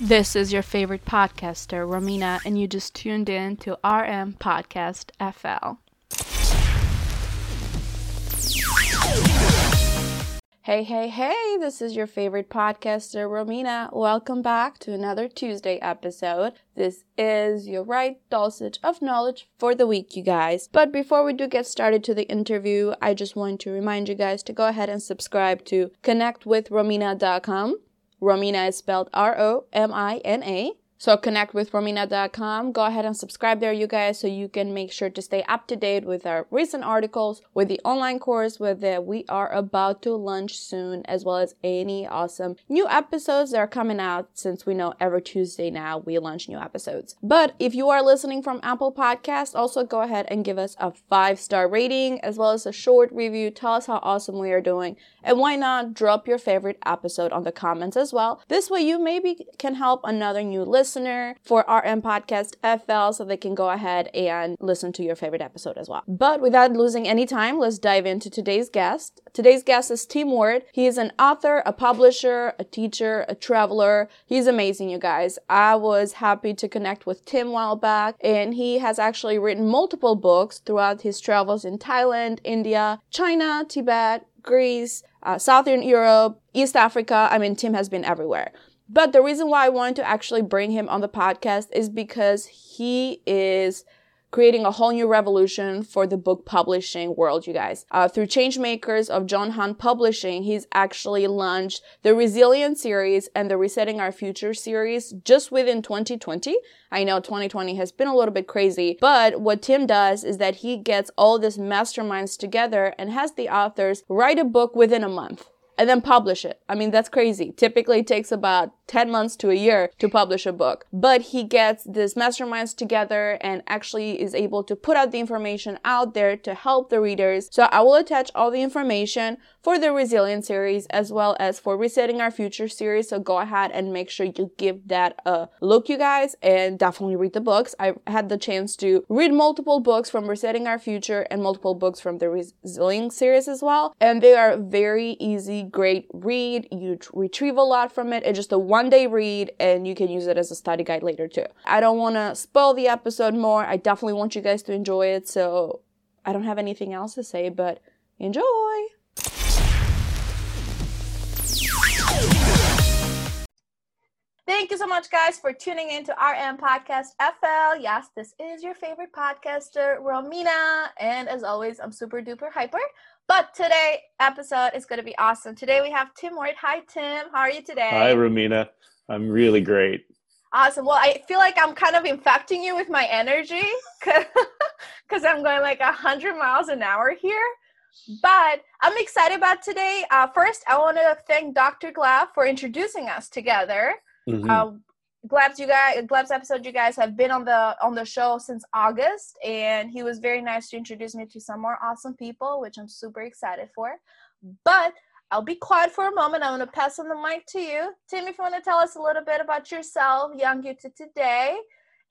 This is your favorite podcaster, Romina, and you just tuned in to RM Podcast FL. Hey, hey, hey, this is your favorite podcaster, Romina. Welcome back to another Tuesday episode. This is your right dosage of knowledge for the week, you guys. But before we do get started to the interview, I just want to remind you guys to go ahead and subscribe to connectwithromina.com. Romina is spelled R O M I N A. So connect with Romina.com. Go ahead and subscribe there, you guys, so you can make sure to stay up to date with our recent articles, with the online course with that we are about to launch soon, as well as any awesome new episodes that are coming out since we know every Tuesday now we launch new episodes. But if you are listening from Apple Podcast, also go ahead and give us a five star rating as well as a short review. Tell us how awesome we are doing. And why not drop your favorite episode on the comments as well? This way you maybe can help another new listener listener for RM Podcast FL so they can go ahead and listen to your favorite episode as well. But without losing any time, let's dive into today's guest. Today's guest is Tim Ward. He is an author, a publisher, a teacher, a traveler. He's amazing, you guys. I was happy to connect with Tim while back, and he has actually written multiple books throughout his travels in Thailand, India, China, Tibet, Greece, uh, Southern Europe, East Africa. I mean, Tim has been everywhere. But the reason why I wanted to actually bring him on the podcast is because he is creating a whole new revolution for the book publishing world, you guys. Uh, through Changemakers of John Hunt Publishing, he's actually launched the Resilient series and the Resetting Our Future series just within 2020. I know 2020 has been a little bit crazy, but what Tim does is that he gets all these masterminds together and has the authors write a book within a month and then publish it. I mean, that's crazy. Typically it takes about 10 months to a year to publish a book. But he gets these masterminds together and actually is able to put out the information out there to help the readers. So I will attach all the information for the Resilient series as well as for Resetting Our Future series. So go ahead and make sure you give that a look, you guys, and definitely read the books. I had the chance to read multiple books from Resetting Our Future and multiple books from the Resilient series as well. And they are very easy, great read. You retrieve a lot from it. It's just a one one day read and you can use it as a study guide later too. I don't want to spoil the episode more. I definitely want you guys to enjoy it. So I don't have anything else to say, but enjoy. Thank you so much, guys, for tuning in to RM Podcast FL. Yes, this is your favorite podcaster, Romina. And as always, I'm super duper hyper. But today episode is going to be awesome. Today we have Tim Ward. Hi, Tim. How are you today? Hi, Romina. I'm really great. Awesome. Well, I feel like I'm kind of infecting you with my energy because I'm going like 100 miles an hour here. But I'm excited about today. Uh, first, I want to thank Dr. Gleb for introducing us together. Mm-hmm. Uh, Gleb's you guys Gleb's episode you guys have been on the on the show since August and he was very nice to introduce me to some more awesome people which I'm super excited for. But I'll be quiet for a moment. I'm going to pass on the mic to you. Tim, if you want to tell us a little bit about yourself, young you to today,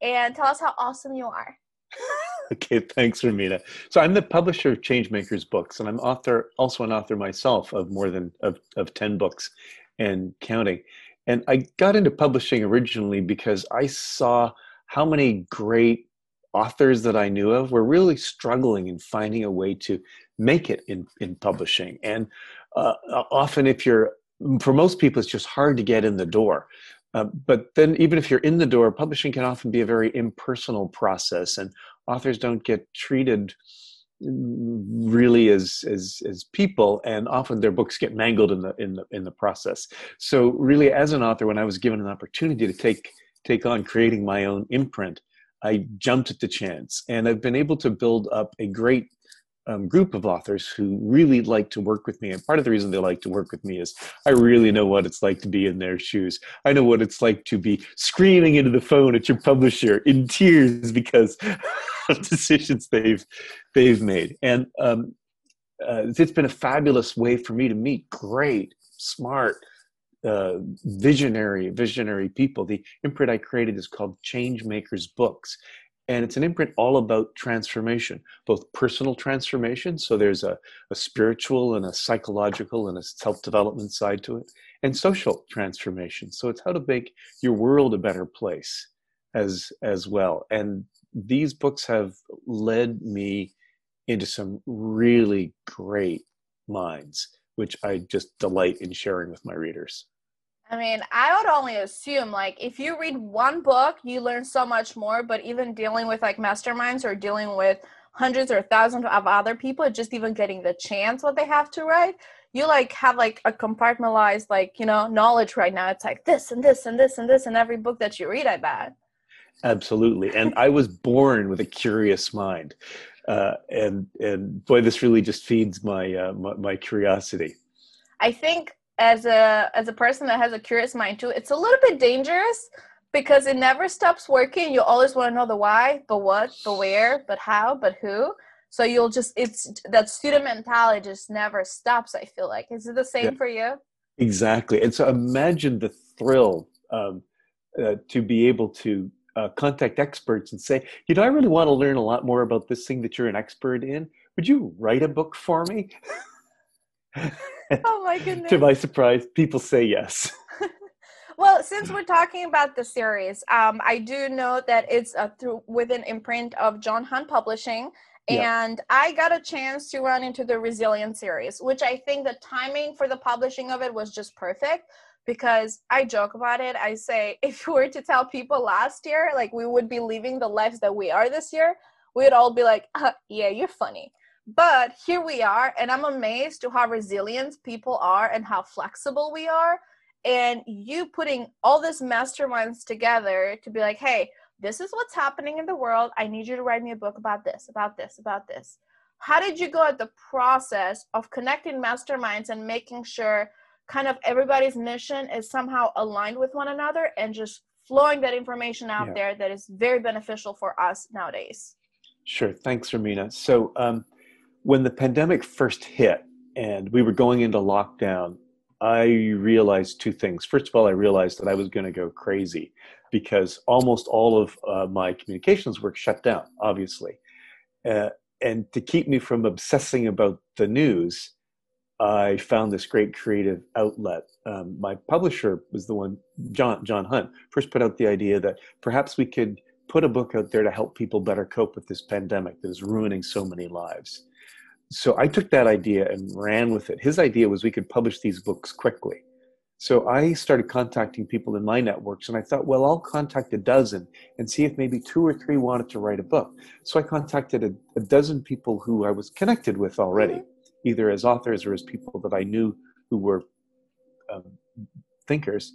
and tell us how awesome you are. okay, thanks, Ramita. So I'm the publisher of Changemakers books, and I'm author, also an author myself of more than of, of 10 books and counting. And I got into publishing originally because I saw how many great authors that I knew of were really struggling in finding a way to make it in, in publishing. And uh, often, if you're, for most people, it's just hard to get in the door. Uh, but then, even if you're in the door, publishing can often be a very impersonal process, and authors don't get treated really as as as people and often their books get mangled in the in the in the process. So really as an author when i was given an opportunity to take take on creating my own imprint i jumped at the chance and i've been able to build up a great um, group of authors who really like to work with me. And part of the reason they like to work with me is I really know what it's like to be in their shoes. I know what it's like to be screaming into the phone at your publisher in tears because of decisions they've they've made. And um, uh, it's been a fabulous way for me to meet great, smart, uh, visionary, visionary people. The imprint I created is called Change Makers Books, And it's an imprint all about transformation, both personal transformation. So there's a, a spiritual and a psychological and a self development side to it, and social transformation. So it's how to make your world a better place as, as well. And these books have led me into some really great minds, which I just delight in sharing with my readers. I mean, I would only assume like if you read one book, you learn so much more, but even dealing with like masterminds or dealing with hundreds or thousands of other people, just even getting the chance what they have to write, you like have like a compartmentalized like, you know, knowledge right now. It's like this and this and this and this and every book that you read, I bet. Absolutely. And I was born with a curious mind. Uh, and and boy, this really just feeds my, uh, my, my curiosity. I think as a as a person that has a curious mind too, it's a little bit dangerous because it never stops working. You always want to know the why, the what, the where, but how, but who. So you'll just it's that student mentality just never stops. I feel like is it the same yeah, for you? Exactly. And so imagine the thrill um, uh, to be able to uh, contact experts and say, you know, I really want to learn a lot more about this thing that you're an expert in. Would you write a book for me? oh my goodness. to my surprise, people say yes. well, since we're talking about the series, um, I do know that it's uh, through with an imprint of John Hunt Publishing. And I got a chance to run into the Resilience series, which I think the timing for the publishing of it was just perfect because I joke about it. I say, if we were to tell people last year, like we would be living the lives that we are this year, we'd all be like, uh, yeah, you're funny. But here we are, and I'm amazed to how resilient people are and how flexible we are. And you putting all these masterminds together to be like, hey, this is what's happening in the world. I need you to write me a book about this, about this, about this. How did you go at the process of connecting masterminds and making sure kind of everybody's mission is somehow aligned with one another and just flowing that information out yeah. there that is very beneficial for us nowadays? Sure. Thanks, Romina. So, um, when the pandemic first hit and we were going into lockdown, I realized two things. First of all, I realized that I was going to go crazy because almost all of uh, my communications work shut down, obviously. Uh, and to keep me from obsessing about the news, I found this great creative outlet. Um, my publisher was the one, John John Hunt, first put out the idea that perhaps we could put a book out there to help people better cope with this pandemic that is ruining so many lives so I took that idea and ran with it. His idea was we could publish these books quickly. So I started contacting people in my networks, and I thought, well, I'll contact a dozen and see if maybe two or three wanted to write a book. So I contacted a, a dozen people who I was connected with already, mm-hmm. either as authors or as people that I knew who were um, thinkers.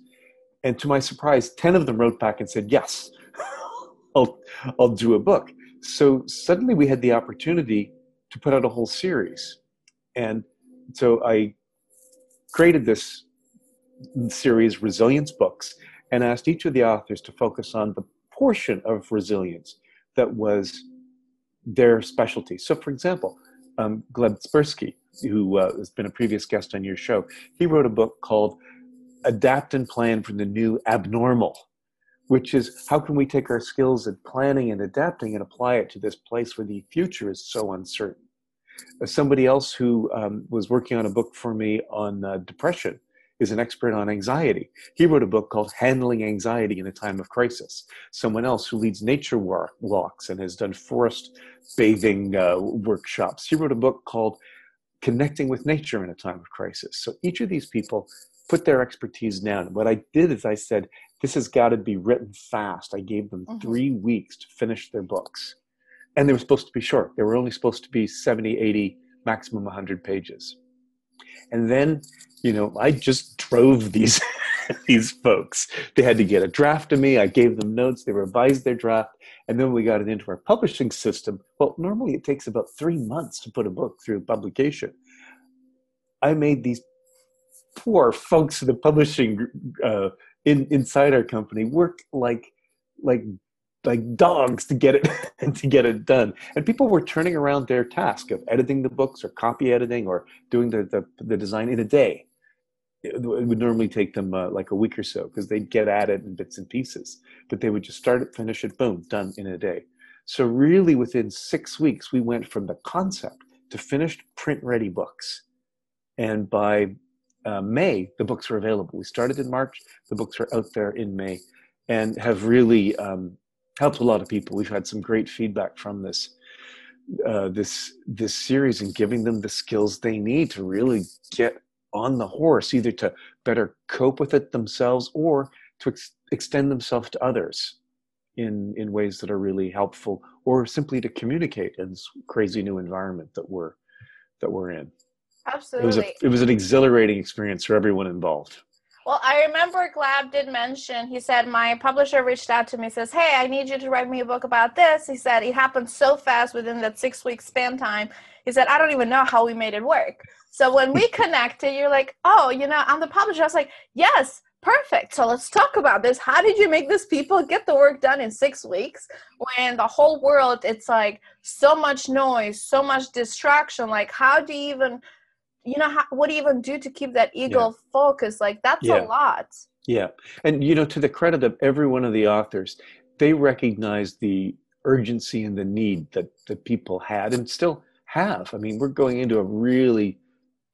And to my surprise, 10 of them wrote back and said, yes, I'll, I'll do a book. So suddenly we had the opportunity to put out a whole series. And so I created this series, Resilience Books, and asked each of the authors to focus on the portion of resilience that was their specialty. So, for example, um, Gleb Tsipursky, who uh, has been a previous guest on your show, he wrote a book called Adapt and Plan for the New Abnormal, which is how can we take our skills at planning and adapting and apply it to this place where the future is so uncertain. Uh, somebody else who um, was working on a book for me on uh, depression is an expert on anxiety. He wrote a book called Handling Anxiety in a Time of Crisis. Someone else who leads nature walks and has done forest bathing uh, workshops. He wrote a book called Connecting with Nature in a Time of Crisis. So each of these people put their expertise down. What I did is I said, this has got to be written fast. I gave them mm-hmm. three weeks to finish their books and they were supposed to be short. They were only supposed to be 70, 80, maximum 100 pages. And then, you know, I just drove these these folks. They had to get a draft of me. I gave them notes. They revised their draft, and then we got it into our publishing system. Well, normally it takes about three months to put a book through publication. I made these poor folks in the publishing uh, in, inside our company work like like like dogs to get it to get it done. And people were turning around their task of editing the books or copy editing or doing the the, the design in a day. It would normally take them uh, like a week or so because they'd get at it in bits and pieces. But they would just start it finish it boom done in a day. So, really, within six weeks, we went from the concept to finished print ready books. And by uh, May, the books were available. We started in March, the books are out there in May, and have really um, helped a lot of people. We've had some great feedback from this. Uh, this this series and giving them the skills they need to really get on the horse, either to better cope with it themselves or to ex- extend themselves to others in in ways that are really helpful or simply to communicate in this crazy new environment that we're that we're in absolutely it was a, it was an exhilarating experience for everyone involved well i remember gleb did mention he said my publisher reached out to me says hey i need you to write me a book about this he said it happened so fast within that six week span time he said i don't even know how we made it work so when we connected you're like oh you know i'm the publisher i was like yes Perfect. So let's talk about this. How did you make these people get the work done in six weeks when the whole world, it's like so much noise, so much distraction? Like, how do you even, you know, how, what do you even do to keep that eagle yeah. focus? Like, that's yeah. a lot. Yeah. And, you know, to the credit of every one of the authors, they recognized the urgency and the need that, that people had and still have. I mean, we're going into a really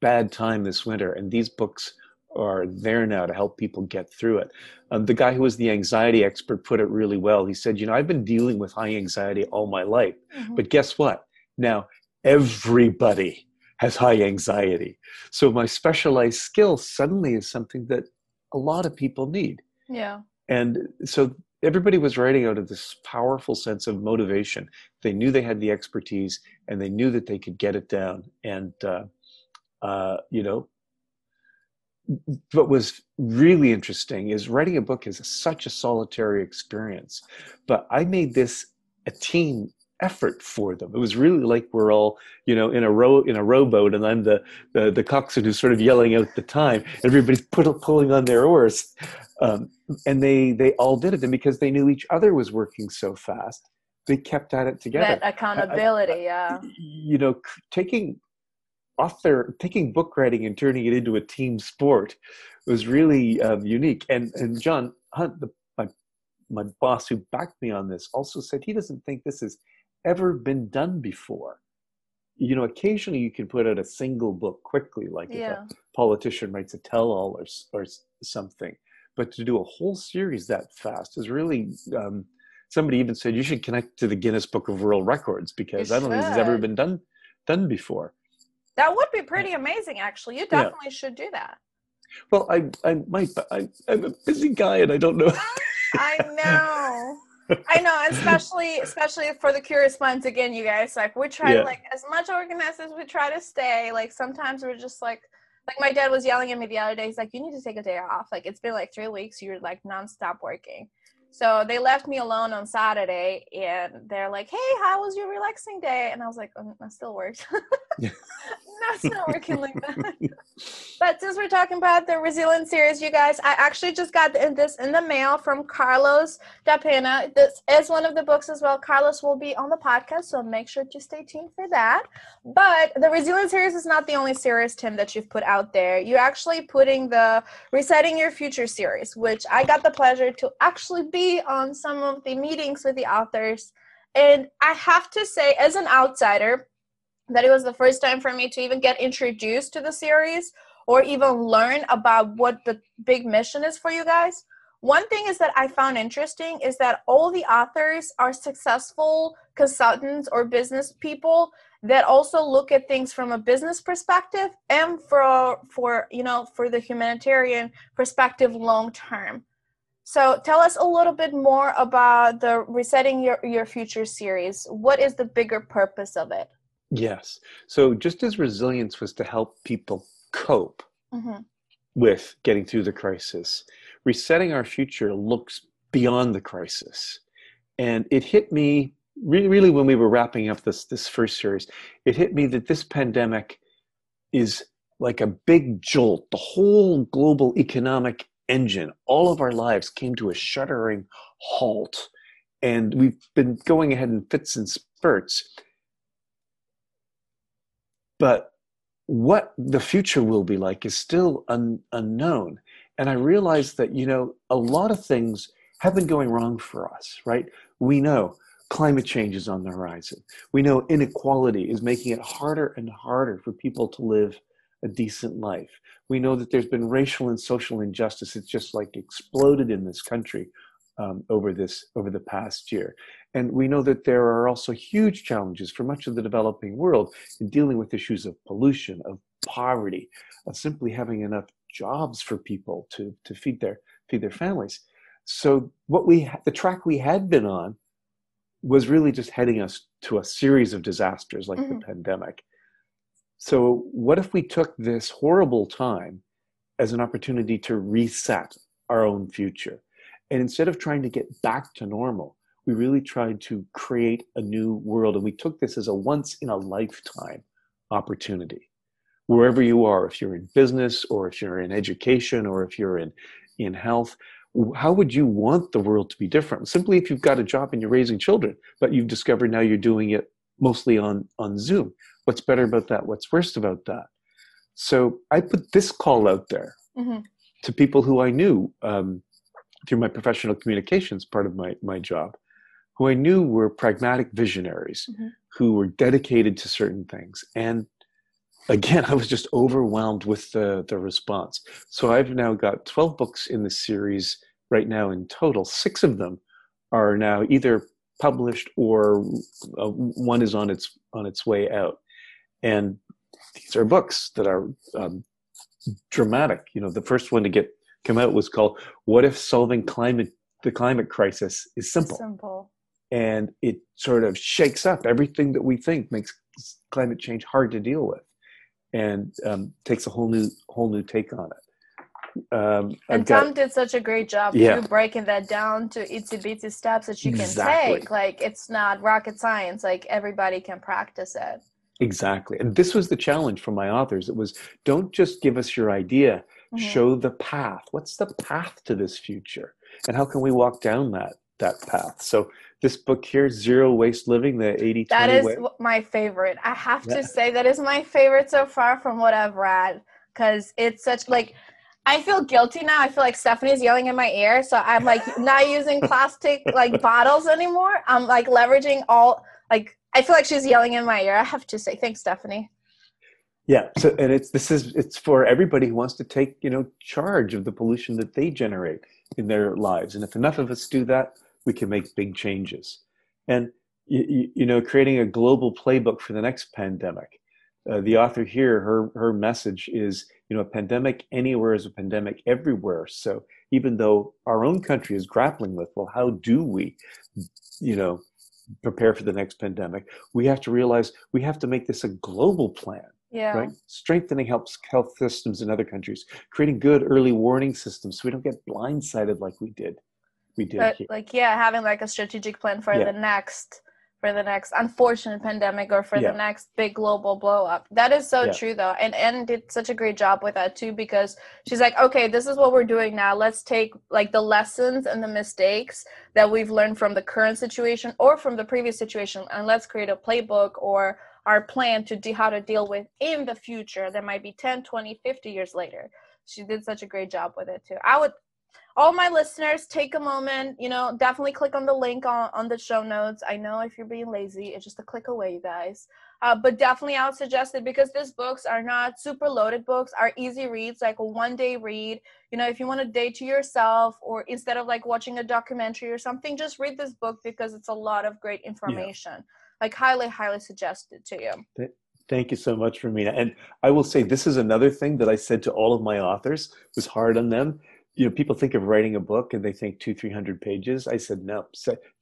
bad time this winter, and these books are there now to help people get through it. Um, the guy who was the anxiety expert put it really well. He said, You know, I've been dealing with high anxiety all my life, mm-hmm. but guess what? Now, everybody has high anxiety. So my specialized skill suddenly is something that a lot of people need. Yeah. And so everybody was writing out of this powerful sense of motivation. They knew they had the expertise and they knew that they could get it down. And, uh, uh, you know, what was really interesting is writing a book is such a solitary experience but i made this a team effort for them. It was really like we're all you know in a row in a rowboat and i'm the the, the coxswain who's sort of yelling out the time. Everybody's put, pulling on their oars. Um, and they they all did it and because they knew each other was working so fast they kept at it together. That accountability I, I, yeah. you know taking author taking book writing and turning it into a team sport was really um, unique. And and John Hunt, the, my my boss who backed me on this, also said he doesn't think this has ever been done before. You know, occasionally you can put out a single book quickly, like yeah. if a politician writes a tell-all or or something. But to do a whole series that fast is really. Um, somebody even said you should connect to the Guinness Book of World Records because I don't think it's ever been done done before. That would be pretty amazing, actually. You definitely yeah. should do that. Well, I I might, I, I'm a busy guy, and I don't know. I know. I know, especially especially for the curious minds again, you guys. Like we try yeah. to like as much organized as we try to stay. Like sometimes we're just like like my dad was yelling at me the other day. He's like, "You need to take a day off. Like it's been like three weeks. You're like nonstop working." So they left me alone on Saturday, and they're like, "Hey, how was your relaxing day?" And I was like, um, "I still worked." That's not working like that. but since we're talking about the Resilience series, you guys, I actually just got this in the mail from Carlos Dapena. This is one of the books as well. Carlos will be on the podcast, so make sure to stay tuned for that. But the Resilience series is not the only series, Tim, that you've put out there. You're actually putting the Resetting Your Future series, which I got the pleasure to actually be on some of the meetings with the authors. And I have to say, as an outsider, that it was the first time for me to even get introduced to the series or even learn about what the big mission is for you guys. One thing is that I found interesting is that all the authors are successful consultants or business people that also look at things from a business perspective and for for you know for the humanitarian perspective long term. So tell us a little bit more about the resetting your your future series. What is the bigger purpose of it? Yes. So just as resilience was to help people cope mm-hmm. with getting through the crisis, resetting our future looks beyond the crisis. And it hit me really, really when we were wrapping up this this first series, it hit me that this pandemic is like a big jolt. The whole global economic engine, all of our lives came to a shuddering halt. And we've been going ahead in fits and spurts but what the future will be like is still un, unknown. And I realized that, you know, a lot of things have been going wrong for us, right? We know climate change is on the horizon. We know inequality is making it harder and harder for people to live a decent life. We know that there's been racial and social injustice. It's just like exploded in this country um, over this over the past year. And we know that there are also huge challenges for much of the developing world in dealing with issues of pollution, of poverty, of simply having enough jobs for people to, to feed their feed their families. So what we the track we had been on was really just heading us to a series of disasters like mm-hmm. the pandemic. So what if we took this horrible time as an opportunity to reset our own future? And instead of trying to get back to normal, we really tried to create a new world. And we took this as a once in a lifetime opportunity. Wherever you are, if you're in business or if you're in education or if you're in, in health, how would you want the world to be different? Simply if you've got a job and you're raising children, but you've discovered now you're doing it mostly on, on Zoom. What's better about that? What's worst about that? So I put this call out there mm-hmm. to people who I knew um, through my professional communications part of my, my job who I knew were pragmatic visionaries mm-hmm. who were dedicated to certain things. And again, I was just overwhelmed with the, the response. So I've now got 12 books in the series right now in total. Six of them are now either published or uh, one is on its on its way out. And these are books that are um, dramatic. You know, the first one to get come out was called "What If Solving Climate the Climate Crisis Is Simple." Simple and it sort of shakes up everything that we think makes climate change hard to deal with and um, takes a whole new whole new take on it um, and got, Tom did such a great job yeah. too, breaking that down to itsy bitsy steps that you can exactly. take. Like it's not rocket science; like everybody can practice it. Exactly, and this was the challenge for my authors. It was don't just give us your idea; mm-hmm. show the path. What's the path to this future, and how can we walk down that that path? So this book here, Zero Waste Living, the 80 That is way. my favorite. I have yeah. to say that is my favorite so far from what I've read because it's such like I feel guilty now. I feel like Stephanie's yelling in my ear, so I'm like not using plastic like bottles anymore. I'm like leveraging all like I feel like she's yelling in my ear. I have to say thanks, Stephanie. Yeah. So and it's this is it's for everybody who wants to take you know charge of the pollution that they generate in their lives, and if enough of us do that, we can make big changes. And you, you know, creating a global playbook for the next pandemic. Uh, the author here, her her message is, you know, a pandemic anywhere is a pandemic everywhere. So even though our own country is grappling with, well, how do we, you know, prepare for the next pandemic? We have to realize we have to make this a global plan. Yeah. Right. Strengthening helps health systems in other countries, creating good early warning systems so we don't get blindsided like we did we did but, like yeah having like a strategic plan for yeah. the next for the next unfortunate pandemic or for yeah. the next big global blow up. That is so yeah. true though. And Anne did such a great job with that too because she's like, okay, this is what we're doing now. Let's take like the lessons and the mistakes that we've learned from the current situation or from the previous situation and let's create a playbook or our plan to do how to deal with in the future that might be 10, 20, 50 years later. She did such a great job with it too. I would all my listeners take a moment you know definitely click on the link on, on the show notes. I know if you're being lazy it's just a click away you guys. Uh, but definitely i would suggest it because these books are not super loaded books are easy reads like a one day read. You know if you want a day to yourself or instead of like watching a documentary or something just read this book because it's a lot of great information. Yeah. like highly highly suggested to you. Thank you so much, Romina. And I will say this is another thing that I said to all of my authors was hard on them you know people think of writing a book and they think two three hundred pages i said no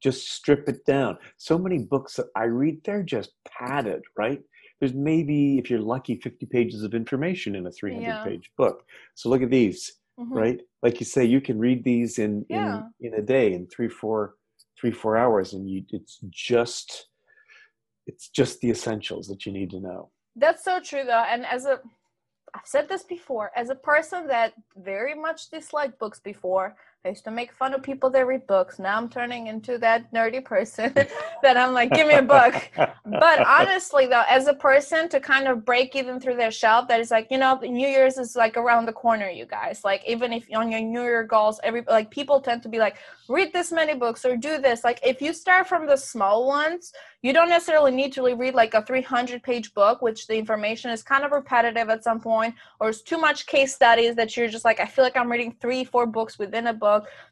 just strip it down so many books that i read they're just padded right there's maybe if you're lucky 50 pages of information in a 300 yeah. page book so look at these mm-hmm. right like you say you can read these in yeah. in in a day in three four three four hours and you it's just it's just the essentials that you need to know that's so true though and as a I've said this before, as a person that very much disliked books before, I used to make fun of people that read books. Now I'm turning into that nerdy person that I'm like, give me a book. but honestly, though, as a person to kind of break even through their shelf, that is like, you know, New Year's is like around the corner, you guys. Like, even if on your New Year goals, every like people tend to be like, read this many books or do this. Like, if you start from the small ones, you don't necessarily need to read like a 300 page book, which the information is kind of repetitive at some point, or it's too much case studies that you're just like, I feel like I'm reading three, four books within a book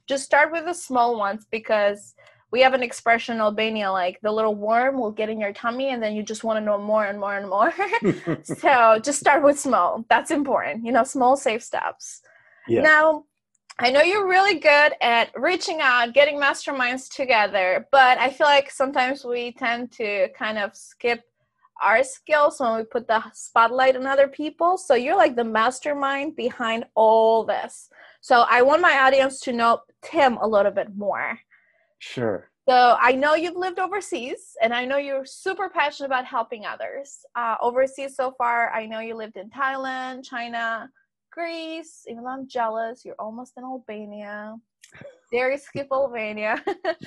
just start with the small ones because we have an expression in albania like the little worm will get in your tummy and then you just want to know more and more and more so just start with small that's important you know small safe steps yeah. now I know you're really good at reaching out, getting masterminds together, but I feel like sometimes we tend to kind of skip our skills when we put the spotlight on other people. So you're like the mastermind behind all this. So I want my audience to know Tim a little bit more. Sure. So I know you've lived overseas, and I know you're super passionate about helping others. Uh, overseas so far, I know you lived in Thailand, China, Greece. Even though I'm jealous, you're almost in Albania. Dare skip Albania.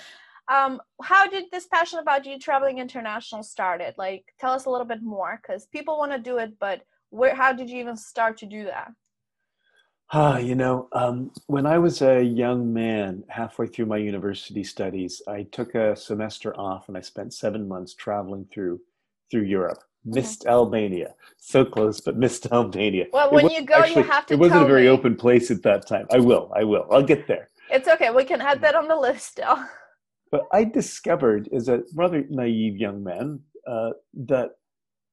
um, how did this passion about you traveling international started? Like, tell us a little bit more, because people want to do it, but where? How did you even start to do that? Ah, you know, um, when I was a young man, halfway through my university studies, I took a semester off and I spent seven months traveling through through Europe. Missed Albania, so close, but missed Albania. Well, when you go, actually, you have to. It wasn't a very me. open place at that time. I will, I will, I'll get there. It's okay. We can add that on the list still. But I discovered, as a rather naive young man, uh, that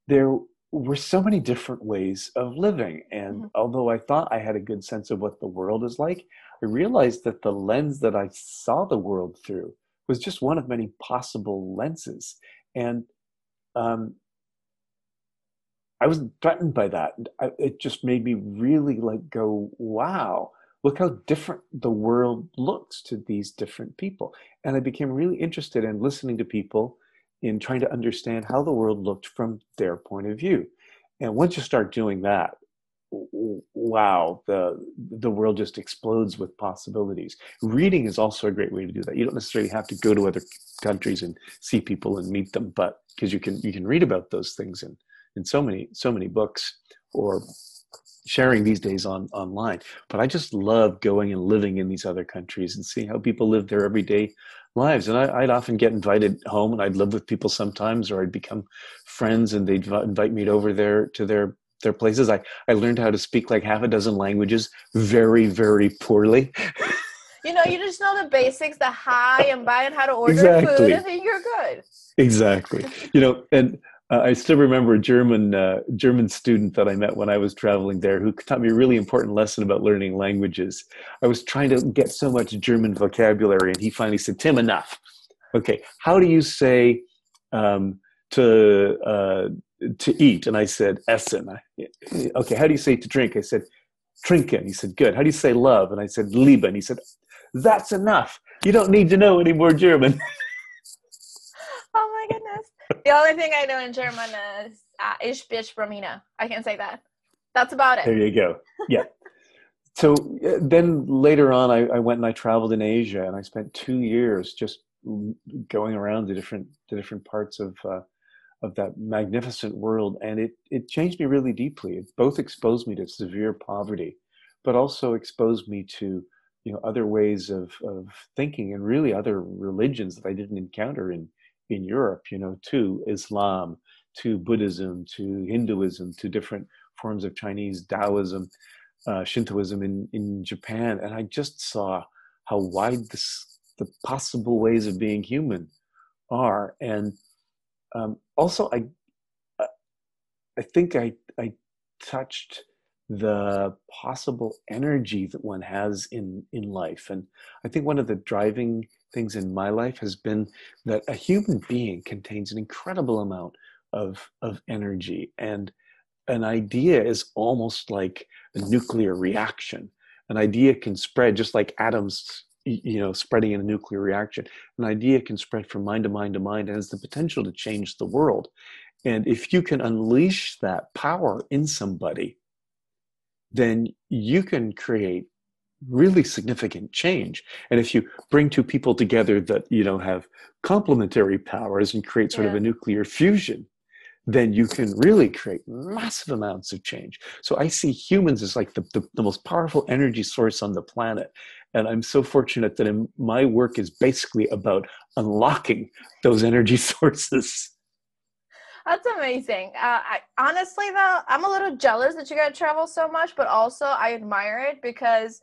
there were so many different ways of living. And mm-hmm. although I thought I had a good sense of what the world is like, I realized that the lens that I saw the world through was just one of many possible lenses. And um, I was threatened by that. I, it just made me really like go, wow, look how different the world looks to these different people. And I became really interested in listening to people in trying to understand how the world looked from their point of view. And once you start doing that, wow, the the world just explodes with possibilities. Reading is also a great way to do that. You don't necessarily have to go to other countries and see people and meet them, but because you can you can read about those things in in so many so many books or sharing these days on online but i just love going and living in these other countries and seeing how people live their everyday lives. And I, would often get invited home, and I'd live with people sometimes, or I'd become friends, and they'd invite me over there to their their places. I I learned how to speak like half a dozen languages very very poorly. You know, you just know the basics, the hi and bye, and how to order exactly. food, and you're good. Exactly. You know, and uh, I still remember a German uh, German student that I met when I was traveling there, who taught me a really important lesson about learning languages. I was trying to get so much German vocabulary, and he finally said, "Tim, enough. Okay, how do you say um, to uh, to eat?" And I said, "Essen." okay, how do you say to drink? I said, "Trinken." He said, "Good." How do you say love? And I said, "Lieben." He said, "That's enough. You don't need to know any more German." the only thing I know in German is uh, Ich bin Romina. I can say that. That's about it. There you go. Yeah. so uh, then later on, I, I, went and I traveled in Asia, and I spent two years just going around the different the different parts of uh, of that magnificent world, and it it changed me really deeply. It both exposed me to severe poverty, but also exposed me to you know other ways of of thinking and really other religions that I didn't encounter in in Europe, you know, to Islam, to Buddhism, to Hinduism, to different forms of Chinese Taoism, uh, Shintoism in, in Japan. And I just saw how wide this, the possible ways of being human are. And um, also, I, I think I, I touched the possible energy that one has in in life and i think one of the driving things in my life has been that a human being contains an incredible amount of of energy. And an idea is almost like a nuclear reaction. An idea can spread just like atoms you know spreading in a nuclear reaction. An idea can spread from mind to mind to mind and has the potential to change the world. And if you can unleash that power in somebody then you can create really significant change. And if you bring two people together that you know have complementary powers and create sort yeah. of a nuclear fusion, then you can really create massive amounts of change. So I see humans as like the, the, the, most powerful energy source on the planet. And I'm so fortunate that in, my work is basically about unlocking those energy sources. That's amazing. Uh, I, honestly, though, I'm a little jealous that you got to travel so much, but also I admire it because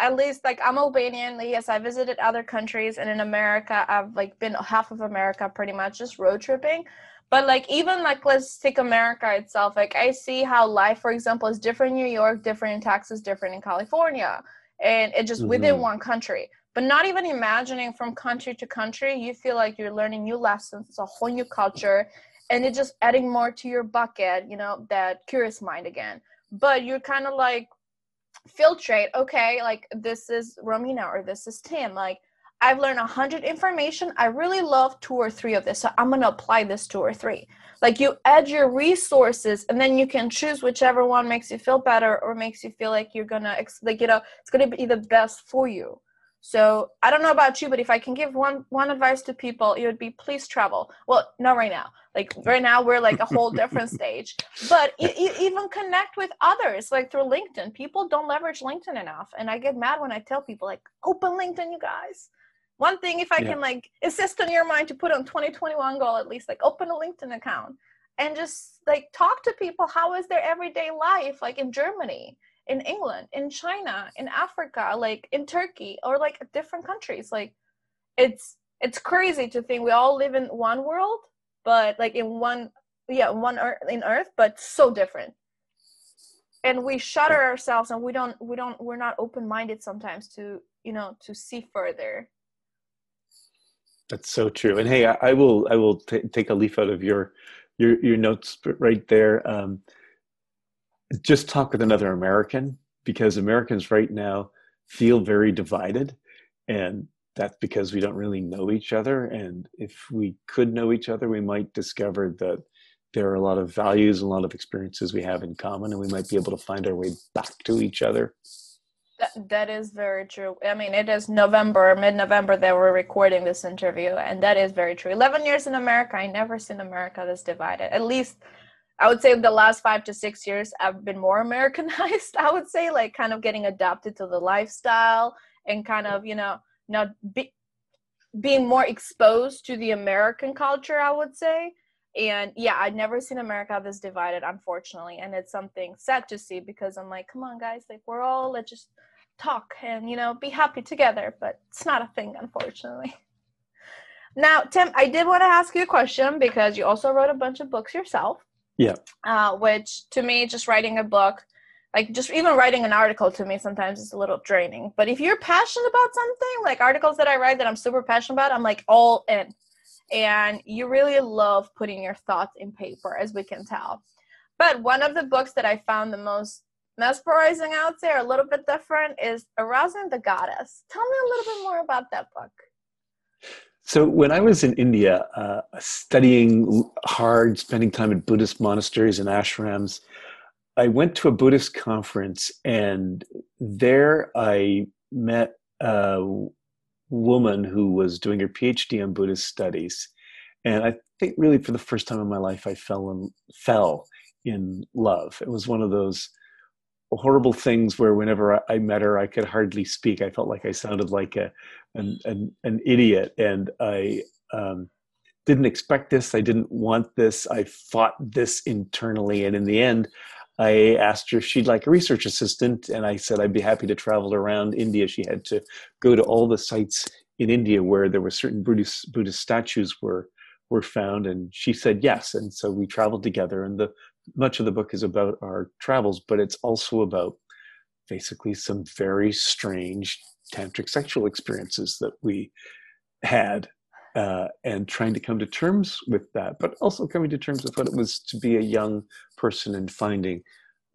at least like I'm Albanian. Yes, I visited other countries, and in America, I've like been half of America pretty much just road tripping but like even like let's take america itself like i see how life for example is different in new york different in texas different in california and it just mm-hmm. within one country but not even imagining from country to country you feel like you're learning new lessons it's a whole new culture and it's just adding more to your bucket you know that curious mind again but you're kind of like filtrate okay like this is romina or this is tim like I've learned a hundred information. I really love two or three of this, so I'm gonna apply this two or three. Like you add your resources, and then you can choose whichever one makes you feel better or makes you feel like you're gonna like you know it's gonna be the best for you. So I don't know about you, but if I can give one one advice to people, it would be please travel. Well, not right now. Like right now, we're like a whole different stage. But even connect with others, like through LinkedIn. People don't leverage LinkedIn enough, and I get mad when I tell people like, open LinkedIn, you guys one thing if i yeah. can like insist on your mind to put on 2021 goal at least like open a linkedin account and just like talk to people how is their everyday life like in germany in england in china in africa like in turkey or like different countries like it's it's crazy to think we all live in one world but like in one yeah one earth in earth but so different and we shutter ourselves and we don't we don't we're not open minded sometimes to you know to see further that's so true. And hey, I, I will I will t- take a leaf out of your your your notes right there. Um, just talk with another American because Americans right now feel very divided, and that's because we don't really know each other. And if we could know each other, we might discover that there are a lot of values, and a lot of experiences we have in common, and we might be able to find our way back to each other that, that is very true. I mean, it is November, mid November that we're recording this interview, and that is very true. 11 years in America, I never seen America this divided. At least, I would say the last five to six years, I've been more Americanized. I would say, like, kind of getting adapted to the lifestyle and kind of, you know, not be, being more exposed to the American culture, I would say. And yeah i'd never seen america this divided unfortunately. And it's something sad to see because i'm like come on guys like we're all let's just talk and you know be happy together. But it's not a thing unfortunately. Now tim i did want to ask you a question because you also wrote a bunch of books yourself yeah uh, which to me just writing a book like just even writing an article to me sometimes is a little draining but if you're passionate about something like articles that i write that i'm super passionate about i'm like all in and you really love putting your thoughts in paper as we can tell but one of the books that i found the most mesmerizing out there, a little bit different, is Arousing the Goddess. Tell me a little bit more about that book. So, when I was in India, uh, studying hard, spending time in Buddhist monasteries and ashrams, I went to a Buddhist conference, and there I met a woman who was doing her PhD in Buddhist studies. And I think, really, for the first time in my life, I fell in, fell in love. It was one of those horrible things where whenever I met her, I could hardly speak. I felt like I sounded like a an an, an idiot, and I um, didn't expect this. I didn't want this. I fought this internally, and in the end, I asked her if she'd like a research assistant, and I said I'd be happy to travel around India. She had to go to all the sites in India where there were certain Buddhist Buddhist statues were were found, and she said yes. And so we traveled together, and the much of the book is about our travels, but it's also about basically some very strange tantric sexual experiences that we had uh, and trying to come to terms with that, but also coming to terms with what it was to be a young person and finding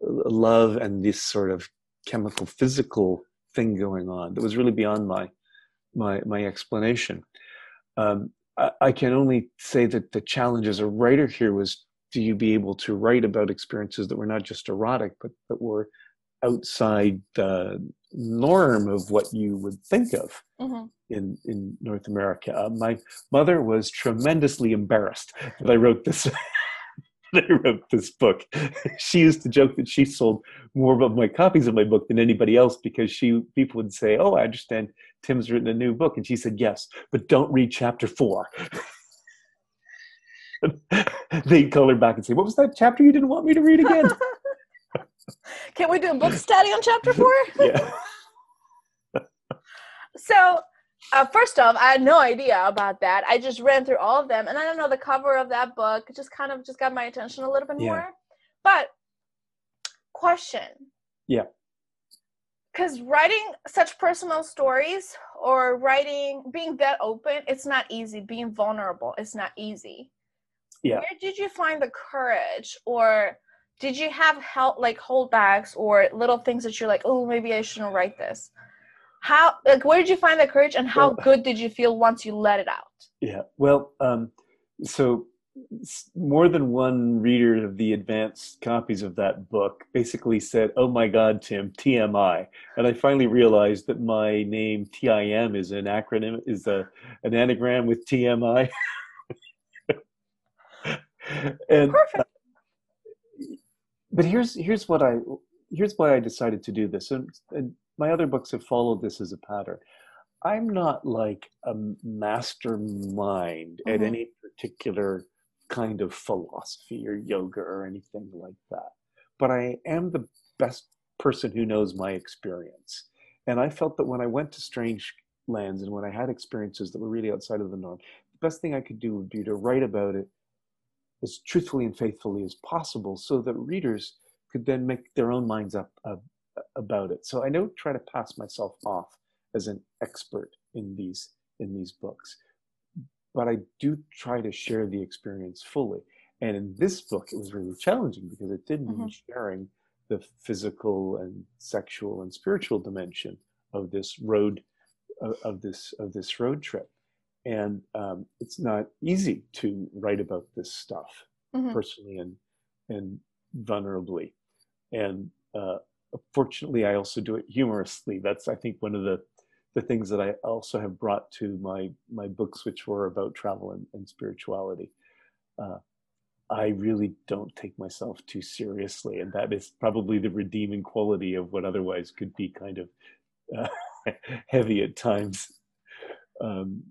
love and this sort of chemical physical thing going on that was really beyond my my my explanation. Um, I, I, can only say that the challenge as a writer here was do you be able to write about experiences that were not just erotic but that were outside the norm of what you would think of Mhm. in in North America. Uh, my mother was tremendously embarrassed that I wrote this. I wrote this book. She used to joke that she sold more of my copies of my book than anybody else because she people would say, "Oh, I understand Tim's written a new book," and she said, "Yes, but don't read chapter four. They'd call her back and say, "What was that chapter you didn't want me to read again?" Can we do a book study on chapter four? yeah. So, uh, first off, I had no idea about that. I just ran through all of them, and I don't know the cover of that book just kind of just got my attention a little bit Yeah. more. But question. Yeah. Because writing such personal stories or writing, being that open, it's not easy. Being vulnerable, it's not easy. Yeah. Where did you find the courage, or did you have help, like holdbacks, or little things that you're like, oh, maybe I shouldn't write this? How, like, where did you find the courage, and how Well- good did you feel once you let it out? Yeah. Well, um, so more than one reader of the advanced copies of that book basically said, "Oh my God, Tim, TMI," and I finally realized that my name TIM is an acronym, is a an anagram with TMI. and Perfect. but here's here's what I here's why I decided to do this, and, and my other books have followed this as a pattern. I'm not like a mastermind at Mhm. any particular kind of philosophy or yoga or anything like that, but I am the best person who knows my experience. And I felt that when I went to strange lands and when I had experiences that were really outside of the norm, the best thing I could do would be to write about it as truthfully and faithfully as possible so that readers could then make their own minds up uh, about it. So I don't try to pass myself off as an expert in these in these books, but I do try to share the experience fully. And in this book, it was really challenging because it did mean sharing the physical and sexual and spiritual dimension of this road of, of this of this road trip. And um, it's not easy to write about this stuff Mhm. personally and and vulnerably. And uh, fortunately, I also do it humorously. That's I think one of the the things that I also have brought to my my books, which were about travel and, and spirituality. Uh, I really don't take myself too seriously, and that is probably the redeeming quality of what otherwise could be kind of uh, heavy at times. Um,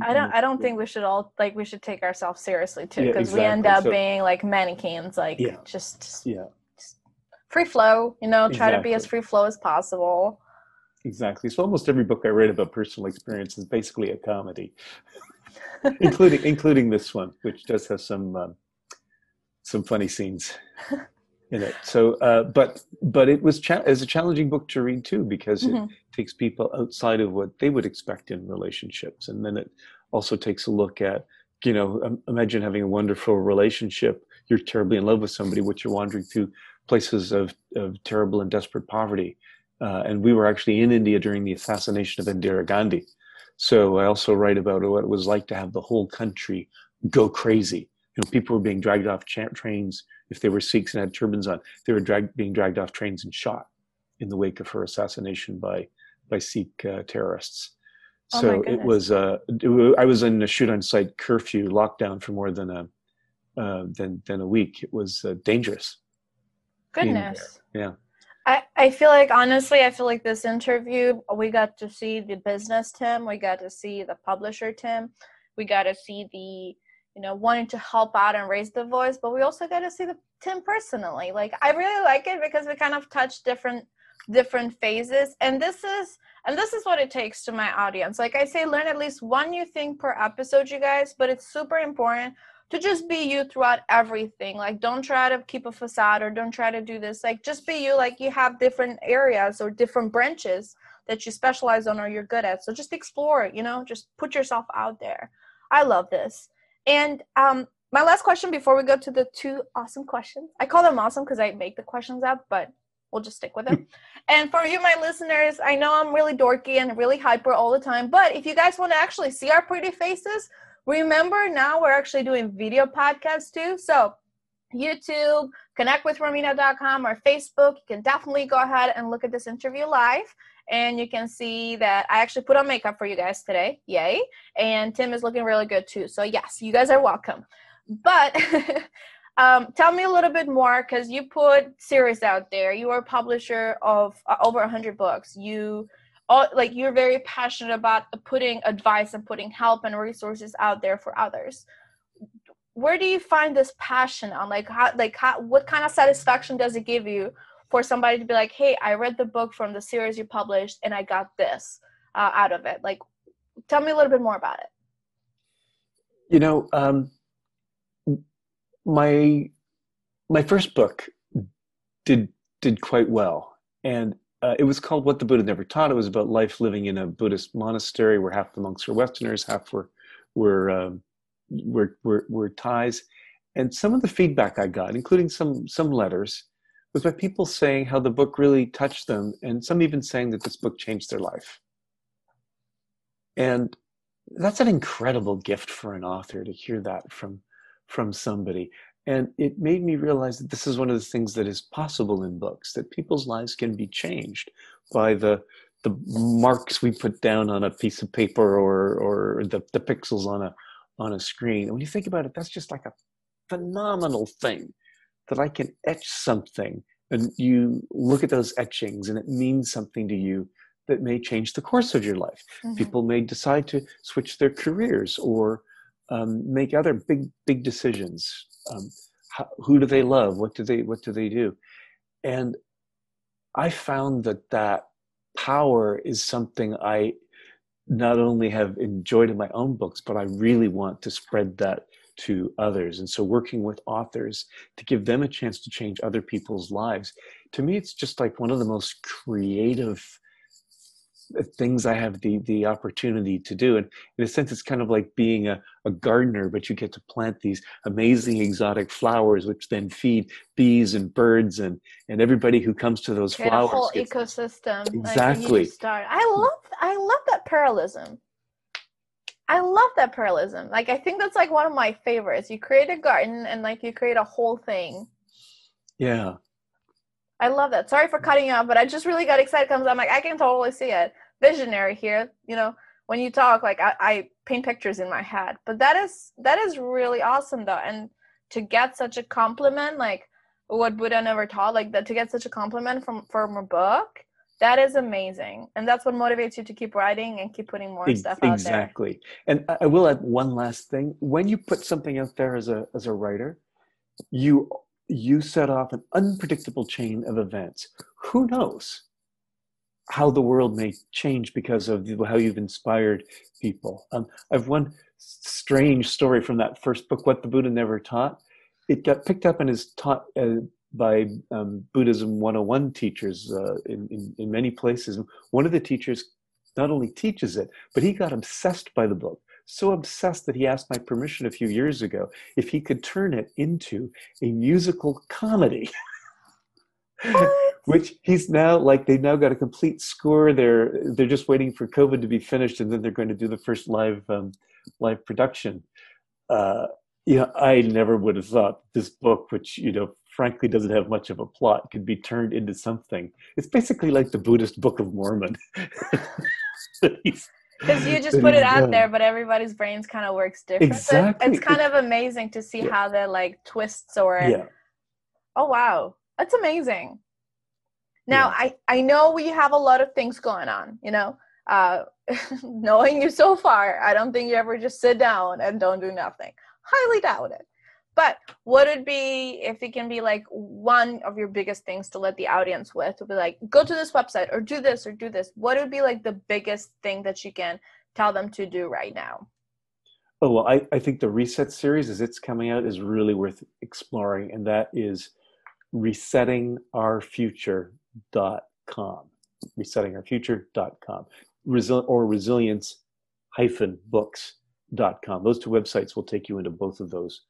I don't. I don't think we should all like. We should take ourselves seriously too, Yeah, because we end up So- being like mannequins, like Yeah. just Yeah, free flow. You know, try to be as free flow as possible. exactly. So almost every book I write about personal experience is basically a comedy, including including this one, which does have some um, some funny scenes in it. So, uh, but but it was cha- as a challenging book to read too because Mhm. it takes people outside of what they would expect in relationships, and then it also takes a look at you know imagine having a wonderful relationship. You're terribly in love with somebody, but you're wandering through places of, of terrible and desperate poverty. Uh, and we were actually in India during the assassination of Indira Gandhi. So I also write about what it was like to have the whole country go crazy. You know, people were being dragged off cha- trains if they were Sikhs and had turbans on. They were drag- being dragged off trains and shot in the wake of her assassination by by Sikh uh, terrorists. Oh So it was. Uh, I was in a shoot on sight curfew lockdown for more than a uh, than than a week. It was uh, dangerous. Goodness. Yeah. I, I feel like honestly, I feel like this interview, we got to see the business Tim, we got to see the publisher Tim, we got to see the, you know, wanting to help out and raise the voice, but we also got to see the Tim personally. Like I really like it because we kind of touch different different phases and this is and this is what it takes to my audience like i say learn at least one new thing per episode you guys but it's super important to just be you throughout everything. Like, don't try to keep a facade or don't try to do this. Like, just be you. Like, you have different areas or different branches that you specialize on or you're good at. So just explore you know, just put yourself out there. I love this. And um, my last question before we go to the two awesome questions I call them awesome because I make the questions up, but we'll just stick with them. and for you, my listeners, I know I'm really dorky and really hyper all the time, but if you guys want to actually see our pretty faces, remember now we're actually doing video podcasts too so YouTube, connect with Romina.com or Facebook, you can definitely go ahead and look at this interview live. And you can see that I actually put on makeup for you guys today. Yay. And Tim is looking really good too. So, yes, you guys are welcome. But um, tell me a little bit more because you put series out there. You are a publisher of uh, over 100 books. You all, like you're very passionate about putting advice and putting help and resources out there for others where do you find this passion on like how like how what kind of satisfaction does it give you for somebody to be like hey i read the book from the series you published and i got this uh, out of it. Like tell me a little bit more about it. You know um, my my first book did did quite well. And uh, it was called what the buddha never taught. It was about life living in a buddhist monastery where half the monks were westerners half were were um, were, were, were Thais. And some of the feedback I got, including some, some letters, was by people saying how the book really touched them, and some even saying that this book changed their life. And that's an incredible gift for an author to hear that from, from somebody. And it made me realize that this is one of the things that is possible in books, that people's lives can be changed by the, the marks we put down on a piece of paper or, or the, the pixels on a, on a screen. And when you think about it, that's just like a phenomenal thing that I can etch something and you look at those etchings and it means something to you that may change the course of your life. Mm-hmm. People may decide to switch their careers or um, make other big, big decisions. Um, how, who do they love? What do they, what do they do? And I found that that power is something I not only have enjoyed in my own books, but I really want to spread that to others. And so working with authors to give them a chance to change other people's lives, to me, it's just like one of the most creative uh, things I have the the opportunity to do. And in a sense, it's kind of like being a, a gardener, but you get to plant these amazing exotic flowers, which then feed bees and birds and and everybody who comes to those flowers. Whole gets, ecosystem. Exactly. Like start. I love I love that parallelism. I love that parallelism. Like I think that's like one of my favorites. You create a garden and like you create a whole thing. Yeah. I love that. Sorry for cutting you off, but I just really got excited because I'm like, I can totally see it. Visionary here, you know, when you talk, like I, I paint pictures in my head. But that is that is really awesome though. And to get such a compliment, like what Buddha never taught, like that to get such a compliment from from a book, that is amazing. And that's what motivates you to keep writing and keep putting more stuff out exactly. there. Exactly. And I will add one last thing. When you put something out there as a as a writer, you you set off an unpredictable chain of events. Who knows how the world may change because of how you've inspired people? Um, I've one strange story from that first book, What the Buddha Never Taught. It got picked up and is taught uh, by um, Buddhism 101 teachers uh, in, in, in many places. One of the teachers not only teaches it, but he got obsessed by the book so obsessed that he asked my permission a few years ago if he could turn it into a musical comedy. Which he's now like they've now got a complete score. They're they're just waiting for COVID to be finished, and then they're going to do the first live um, live production. Uh, know, I never would have thought this book, which you know, frankly doesn't have much of a plot, could be turned into something. It's basically like the Buddhist Book of Mormon. because you just put it out there but everybody's brains kind of works different exactly. So it's kind of amazing to see yeah. how the like twists or yeah. oh wow that's amazing now yeah. i i know we have a lot of things going on you know uh knowing you so far i don't think you ever just sit down and don't do nothing highly doubt it but what would be if it can be like one of your biggest things to let the audience with to be like, go to this website or do this or do this? What would be like the biggest thing that you can tell them to do right now? Oh well, I, I think the reset series as it's coming out is really worth exploring, and that is resettingourfuture.com. Resettingourfuture.com. Resil- or resilience hyphen books.com. Those two websites will take you into both of those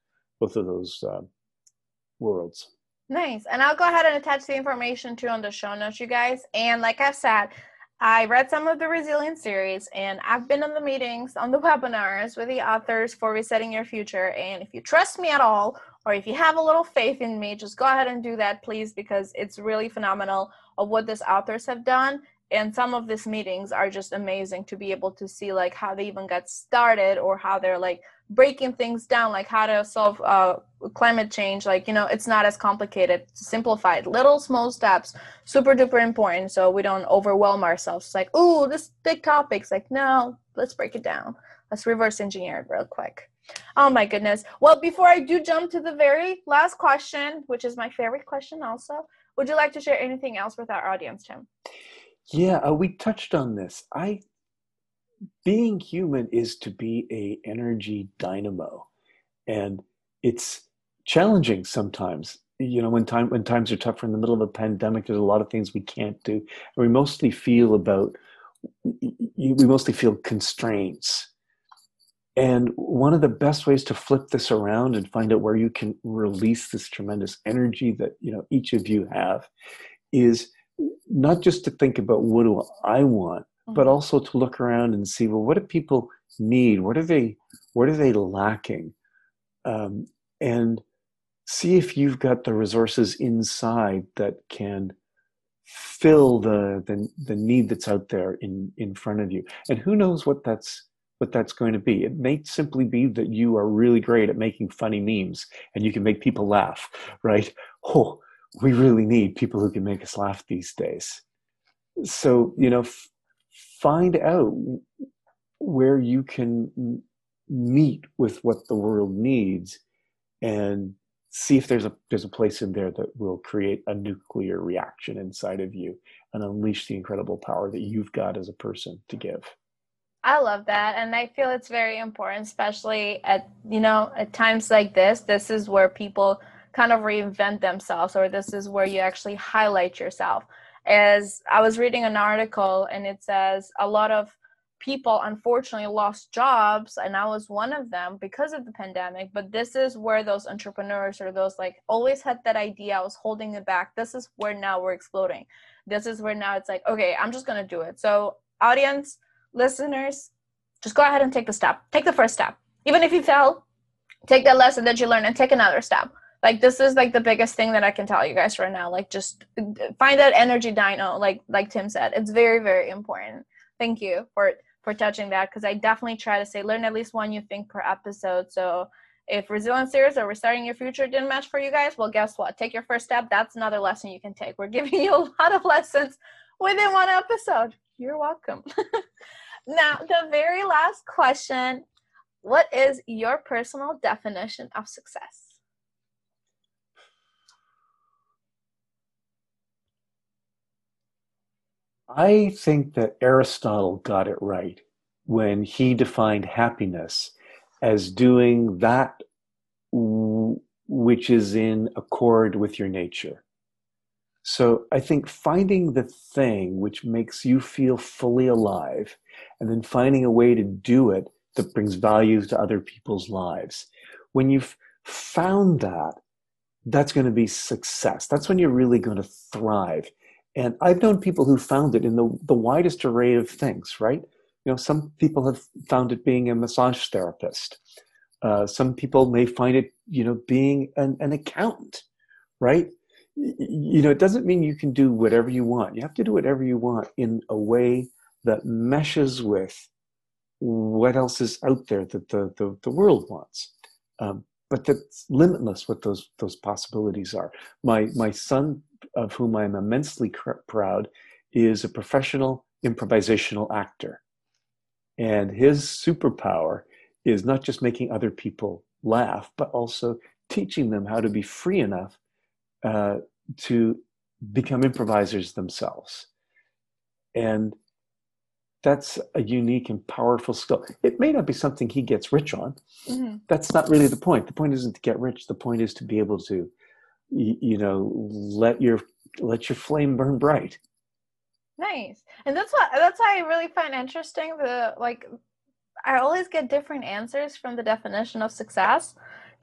both of those uh, worlds. Nice. And I'll go ahead and attach the information too on the show notes, you guys. And like I've said, I read some of the Resilience series and I've been on the meetings, on the webinars with the authors for Resetting Your Future. And if you trust me at all, or if you have a little faith in me, just go ahead and do that, please, because it's really phenomenal of what these authors have done. And some of these meetings are just amazing to be able to see like how they even got started or how they're like breaking things down, like how to solve uh, climate change. Like, you know, it's not as complicated, simplified, little small steps, super duper important. So we don't overwhelm ourselves. It's like, oh, this big topic's like, no, let's break it down. Let's reverse engineer it real quick. Oh my goodness. Well, before I do jump to the very last question, which is my favorite question also, would you like to share anything else with our audience, Tim? Yeah, uh, we touched on this. I being human is to be a energy dynamo. And it's challenging sometimes. You know when time when times are tough in the middle of a pandemic there's a lot of things we can't do. And we mostly feel about we mostly feel constraints. And one of the best ways to flip this around and find out where you can release this tremendous energy that you know each of you have is not just to think about what do I want, mm-hmm. but also to look around and see well what do people need? What are they what are they lacking? Um, and see if you've got the resources inside that can fill the, the the need that's out there in in front of you. And who knows what that's what that's going to be. It may simply be that you are really great at making funny memes and you can make people laugh, right? Oh, we really need people who can make us laugh these days. So, you know, f- find out where you can meet with what the world needs and see if there's a there's a place in there that will create a nuclear reaction inside of you and unleash the incredible power that you've got as a person to give. I love that. And I feel it's very important, especially at, you know, at times like this. This is where people kind of reinvent themselves, or this is where you actually highlight yourself. As I was reading an article and it says a lot of people unfortunately lost jobs and i was one of them because of the pandemic but this is where those entrepreneurs or those like always had that idea i was holding it back this is where now we're exploding this is where now it's like okay i'm just gonna do it so audience listeners, just go ahead and take the step. Take the first step. Even if you fail, take that lesson that you learned and take another step. Like this is like the biggest thing that I can tell you guys right now. Like just find that energy dino, like like Tim said. It's very, very important. Thank you for for touching that because I definitely try to say learn at least one new thing per episode. So if resilience series or restarting your future didn't match for you guys, well, guess what? Take your first step. That's another lesson you can take. We're giving you a lot of lessons within one episode. You're welcome. Now, the very last question What is your personal definition of success? I think that Aristotle got it right when he defined happiness as doing that which is in accord with your nature. So I think finding the thing which makes you feel fully alive and then finding a way to do it that brings value to other people's lives. When you've found that, that's going to be success. That's when you're really going to thrive. And I've known people who found it in the, the widest array of things, right? You know, some people have found it being a massage therapist. Uh, some people may find it, you know, being an, an accountant, right? you know, it doesn't mean you can do whatever you want. You have to do whatever you want in a way that meshes with what else is out there that the, the, the world wants. Um, but that's limitless what those those possibilities are. My my son, of whom I'm immensely cr- proud, is a professional improvisational actor, and his superpower is not just making other people laugh, but also teaching them how to be free enough uh, to become improvisers themselves. And that's a unique and powerful skill. It may not be something he gets rich on. Mm-hmm. That's not really the point. The point isn't to get rich. The point is to be able to, you know, let your let your flame burn bright. Nice, and that's what that's why I really find interesting. The like, I always get different answers from the definition of success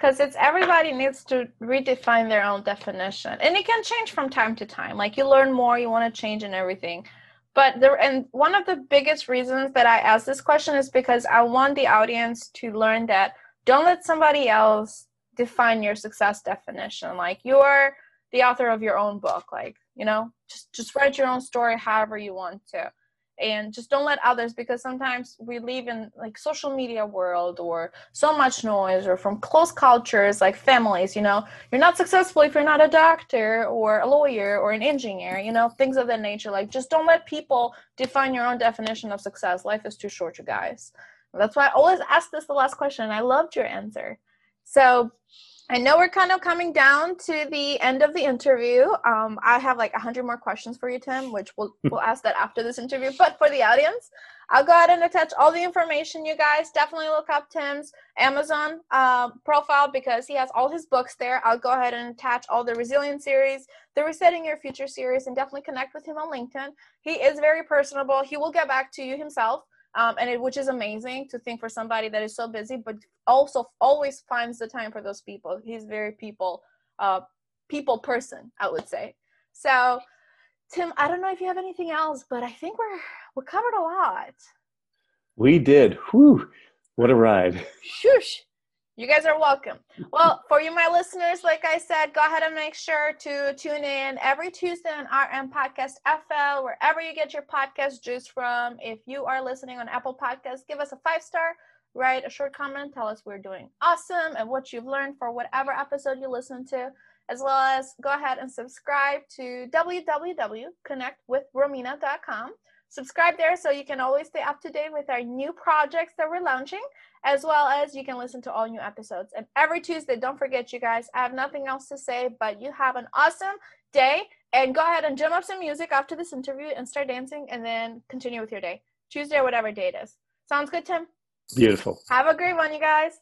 because it's everybody needs to redefine their own definition and it can change from time to time like you learn more you want to change and everything but there and one of the biggest reasons that i ask this question is because i want the audience to learn that don't let somebody else define your success definition. Like you're the author of your own book. Like, you know, just just write your own story however you want to and just don't let others because sometimes we live in like social media world or so much noise or from close cultures like families you know you're not successful if you're not a doctor or a lawyer or an engineer you know things of that nature like just don't let people define your own definition of success life is too short you guys that's why i always ask this the last question and i loved your answer so I know we're kind of coming down to the end of the interview. Um, I have like a hundred more questions for you, Tim, which we'll we'll ask that after this interview. But for the audience, I'll go ahead and attach all the information. You guys definitely look up Tim's Amazon uh, profile because he has all his books there. I'll go ahead and attach all the Resilience series, the Resetting Your Future series, and definitely connect with him on LinkedIn. He is very personable. He will get back to you himself um, and it, which is amazing to think for somebody that is so busy but also always finds the time for those people. He's very people uh, people person i would say. So tim i don't know if you have anything else but i think we're we covered a lot. We did. Whew. what a ride. Shush. You guys are welcome. Well, for you, my listeners, like I said, go ahead and make sure to tune in every Tuesday on RM Podcast FL, wherever you get your podcast juice from. If you are listening on Apple Podcasts, give us a five star, write a short comment, tell us we're doing awesome and what you've learned for whatever episode you listen to, as well as go ahead and subscribe to www.connectwithromina.com. Subscribe there so you can always stay up to date with our new projects that we're launching, as well as you can listen to all new episodes. And every Tuesday, don't forget, you guys, I have nothing else to say, but you have an awesome day. And go ahead and jam up some music after this interview and start dancing, and then continue with your day. Tuesday or whatever day it is. Sounds good, Tim? Beautiful. Have a great one, you guys.